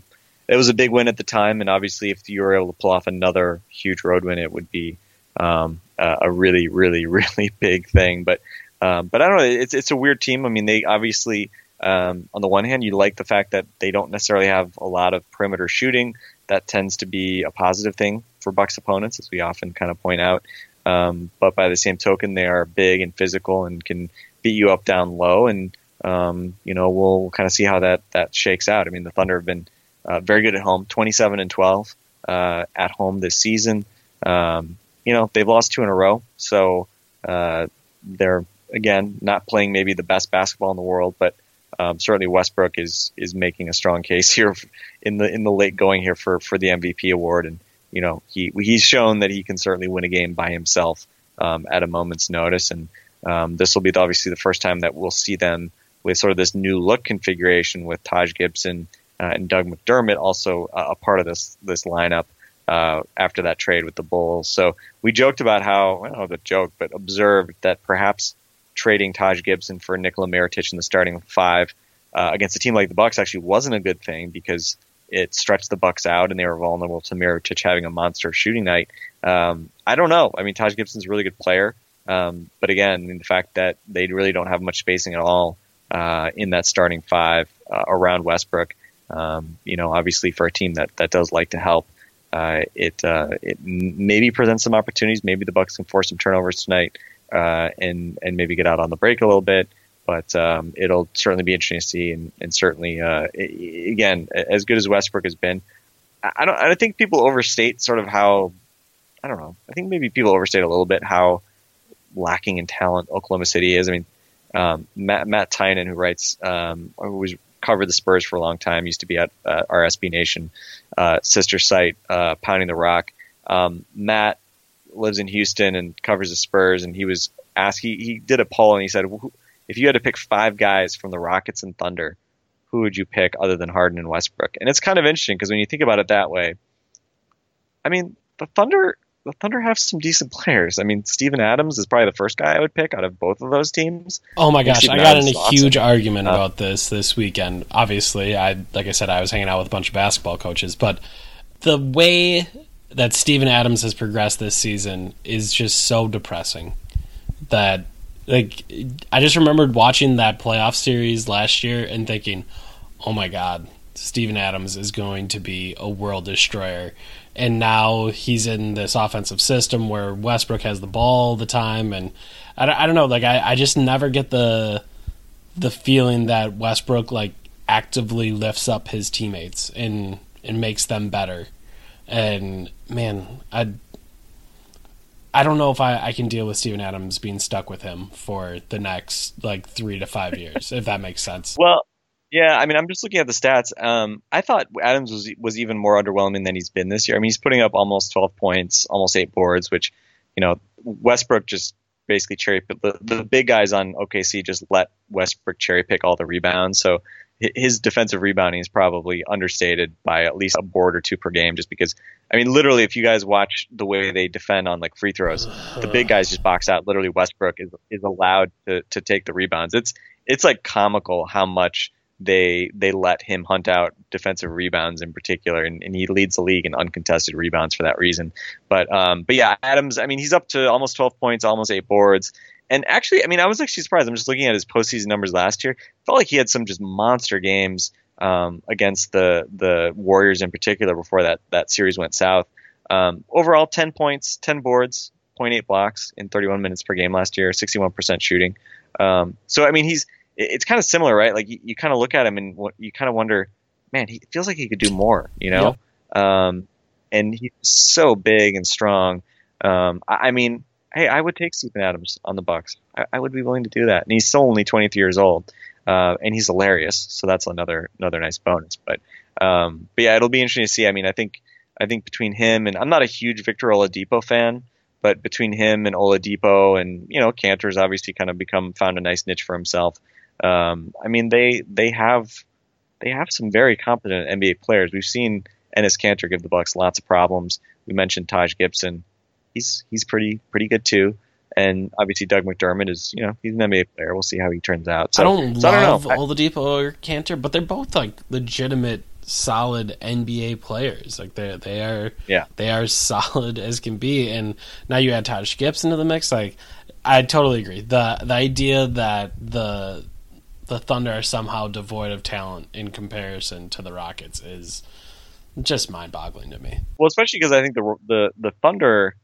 it was a big win at the time. And obviously, if you were able to pull off another huge road win, it would be um, a really, really, <laughs> really big thing. But um, but I don't know. It's it's a weird team. I mean, they obviously. Um, on the one hand, you like the fact that they don't necessarily have a lot of perimeter shooting. That tends to be a positive thing for Bucks opponents, as we often kind of point out. Um, but by the same token, they are big and physical and can beat you up down low. And um, you know, we'll kind of see how that that shakes out. I mean, the Thunder have been uh, very good at home, 27 and 12 uh, at home this season. Um, you know, they've lost two in a row, so uh, they're again not playing maybe the best basketball in the world, but um, certainly Westbrook is is making a strong case <laughs> here in the in the late going here for for the MVP award, and you know he he's shown that he can certainly win a game by himself um, at a moment's notice, and um, this will be obviously the first time that we'll see them with sort of this new look configuration with Taj Gibson uh, and Doug McDermott also uh, a part of this this lineup uh, after that trade with the Bulls. So we joked about how I don't know the joke, but observed that perhaps trading Taj Gibson for Nikola Mirotic in the starting five uh, against a team like the Bucks actually wasn't a good thing because it stretched the Bucks out and they were vulnerable to Mirotic having a monster shooting night. Um, I don't know. I mean, Taj Gibson's a really good player. Um, but again, the fact that they really don't have much spacing at all uh, in that starting five uh, around Westbrook. Um, you know, obviously for a team that, that does like to help, uh, it uh, it maybe presents some opportunities. Maybe the Bucks can force some turnovers tonight uh, and and maybe get out on the break a little bit. But um, it'll certainly be interesting to see, and, and certainly uh, again, as good as Westbrook has been, I don't I think people overstate sort of how I don't know. I think maybe people overstate a little bit how lacking in talent Oklahoma City is. I mean, um, Matt, Matt Tynan, who writes, um, covered the Spurs for a long time, used to be at uh, our SB Nation uh, sister site, uh, Pounding the Rock. Um, Matt lives in Houston and covers the Spurs, and he was asked. He, he did a poll and he said, if you had to pick five guys from the Rockets and Thunder, who would you pick other than Harden and Westbrook? And it's kind of interesting because when you think about it that way, I mean, the Thunder the Thunder have some decent players. I mean, Steven Adams is probably the first guy I would pick out of both of those teams. Oh my gosh, I got Adams in a huge awesome. argument uh, about this this weekend. Obviously, I like I said, I was hanging out with a bunch of basketball coaches, but the way that Steven Adams has progressed this season is just so depressing. That like I just remembered watching that playoff series last year and thinking, "Oh my god, Steven Adams is going to be a world destroyer." And now he's in this offensive system where Westbrook has the ball all the time, and I, I don't know, like I, I just never get the the feeling that Westbrook like actively lifts up his teammates and and makes them better. And man, I I don't know if I, I can deal with Steven Adams being stuck with him for the next like three to five years, if that makes sense. Well, yeah, I mean, I'm just looking at the stats. Um, I thought Adams was was even more underwhelming than he's been this year. I mean, he's putting up almost 12 points, almost eight boards, which, you know, Westbrook just basically cherry pick. The, the big guys on OKC just let Westbrook cherry pick all the rebounds. So his defensive rebounding is probably understated by at least a board or two per game just because I mean literally if you guys watch the way they defend on like free throws the big guys just box out literally Westbrook is is allowed to to take the rebounds it's it's like comical how much they they let him hunt out defensive rebounds in particular and, and he leads the league in uncontested rebounds for that reason but um but yeah Adams I mean he's up to almost 12 points almost 8 boards and actually, I mean, I was actually surprised. I'm just looking at his postseason numbers last year. Felt like he had some just monster games um, against the the Warriors in particular before that that series went south. Um, overall, 10 points, 10 boards, 0.8 blocks in 31 minutes per game last year, 61% shooting. Um, so I mean, he's it's kind of similar, right? Like you, you kind of look at him and you kind of wonder, man, he feels like he could do more, you know? Um, and he's so big and strong. Um, I, I mean, hey, I would take Steven Adams on the Bucks. I, I would be willing to do that. And he's still only 23 years old, uh, and he's hilarious. So that's another another nice bonus. But um, but yeah, it'll be interesting to see. I mean, I think I think between him and I'm not a huge Victor Oladipo fan, but between him and Oladipo and you know Kanter's obviously kind of become found a nice niche for himself. Um, I mean, they they have they have some very competent NBA players. We've seen Enes Kanter give the Bucks lots of problems. We mentioned Taj Gibson he's he's pretty pretty good too. And obviously Doug McDermott is you know he's an NBA player. We'll see how he turns out. So, I don't so love I don't Oladipo or Kanter, but they're both like legitimate solid NBA players. Like they they are yeah they are <laughs> solid as can be. And now you add Taj Gibson to the mix. Like I totally agree. the The idea that the the Thunder are somehow devoid of talent in comparison to the Rockets is just mind boggling to me. Well, especially because I think the the the Thunder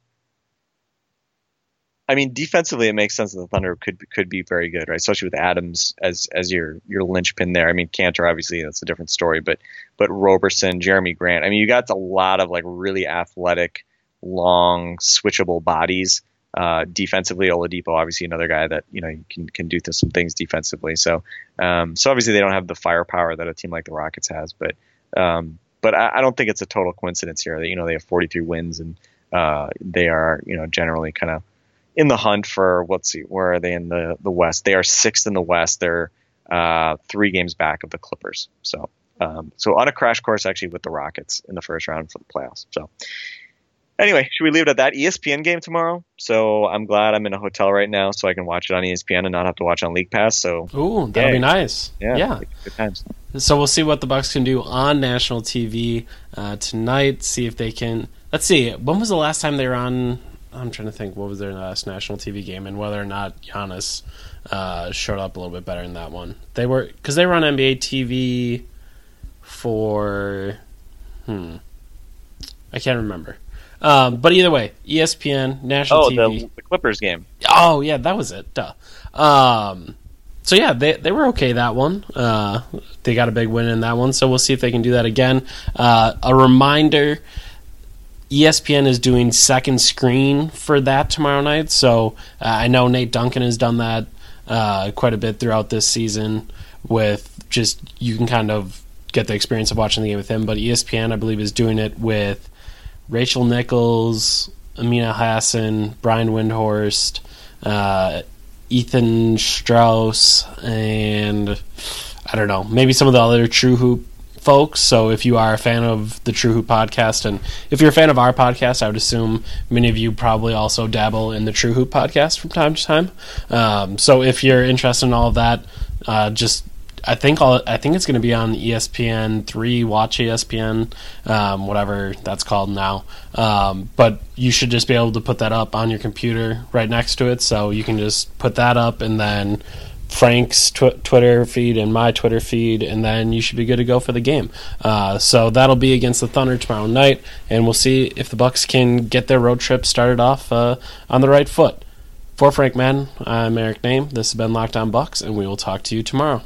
I mean, defensively, it makes sense that the Thunder could could be very good, right? Especially with Adams as as your your linchpin there. I mean, Kanter obviously that's a different story, but but Roberson, Jerami Grant. I mean, you got a lot of like really athletic, long, switchable bodies. Uh, defensively, Oladipo obviously another guy that you know can can do some things defensively. So um, so obviously they don't have the firepower that a team like the Rockets has, but um, but I, I don't think it's a total coincidence here that you know they have 43 wins and uh, they are you know generally kind of in the hunt for let's see, where are they in the the West? They are sixth in the West. They're uh, three games back of the Clippers. So um, so on a crash course actually with the Rockets in the first round for the playoffs. So anyway, should we leave it at that? ESPN game tomorrow. So I'm glad I'm in a hotel right now, so I can watch it on ESPN and not have to watch on League Pass. So ooh, that'd be nice. Yeah, yeah. Good times. So we'll see what the Bucks can do on national TV uh, tonight. See if they can. Let's see. When was the last time they were on I'm trying to think what was their last national TV game and whether or not Giannis uh, showed up a little bit better in that one. They were because they were on NBA TV for hmm, I can't remember. Um, but either way, ESPN national oh, TV. The, the Clippers game. Oh yeah, that was it. Duh. Um, so yeah, they they were okay that one. Uh, they got a big win in that one, so we'll see if they can do that again. Uh, a reminder ESPN is doing second screen for that tomorrow night. So uh, I know Nate Duncan has done that uh, quite a bit throughout this season. With just you can kind of get the experience of watching the game with him. But ESPN, I believe, is doing it with Rachel Nichols, Amin Elhassan, Brian Windhorst, uh, Ethan Strauss, and I don't know, maybe some of the other True Hoop folks. So if you are a fan of the True Hoop podcast, and if you're a fan of our podcast, I would assume many of you probably also dabble in the True Hoop podcast from time to time. Um, so if you're interested in all of that, uh, just I think all, I think it's going to be on ESPN three, Watch ESPN, um, whatever that's called now. Um, but you should just be able to put that up on your computer right next to it, so you can just put that up and then Frank's tw- Twitter feed and my Twitter feed, and then you should be good to go for the game. Uh, so that'll be against the Thunder tomorrow night, and we'll see if the Bucks can get their road trip started off uh, on the right foot. For Frank Madden, I'm Eric Nehm. This has been Locked On Bucks, and we will talk to you tomorrow.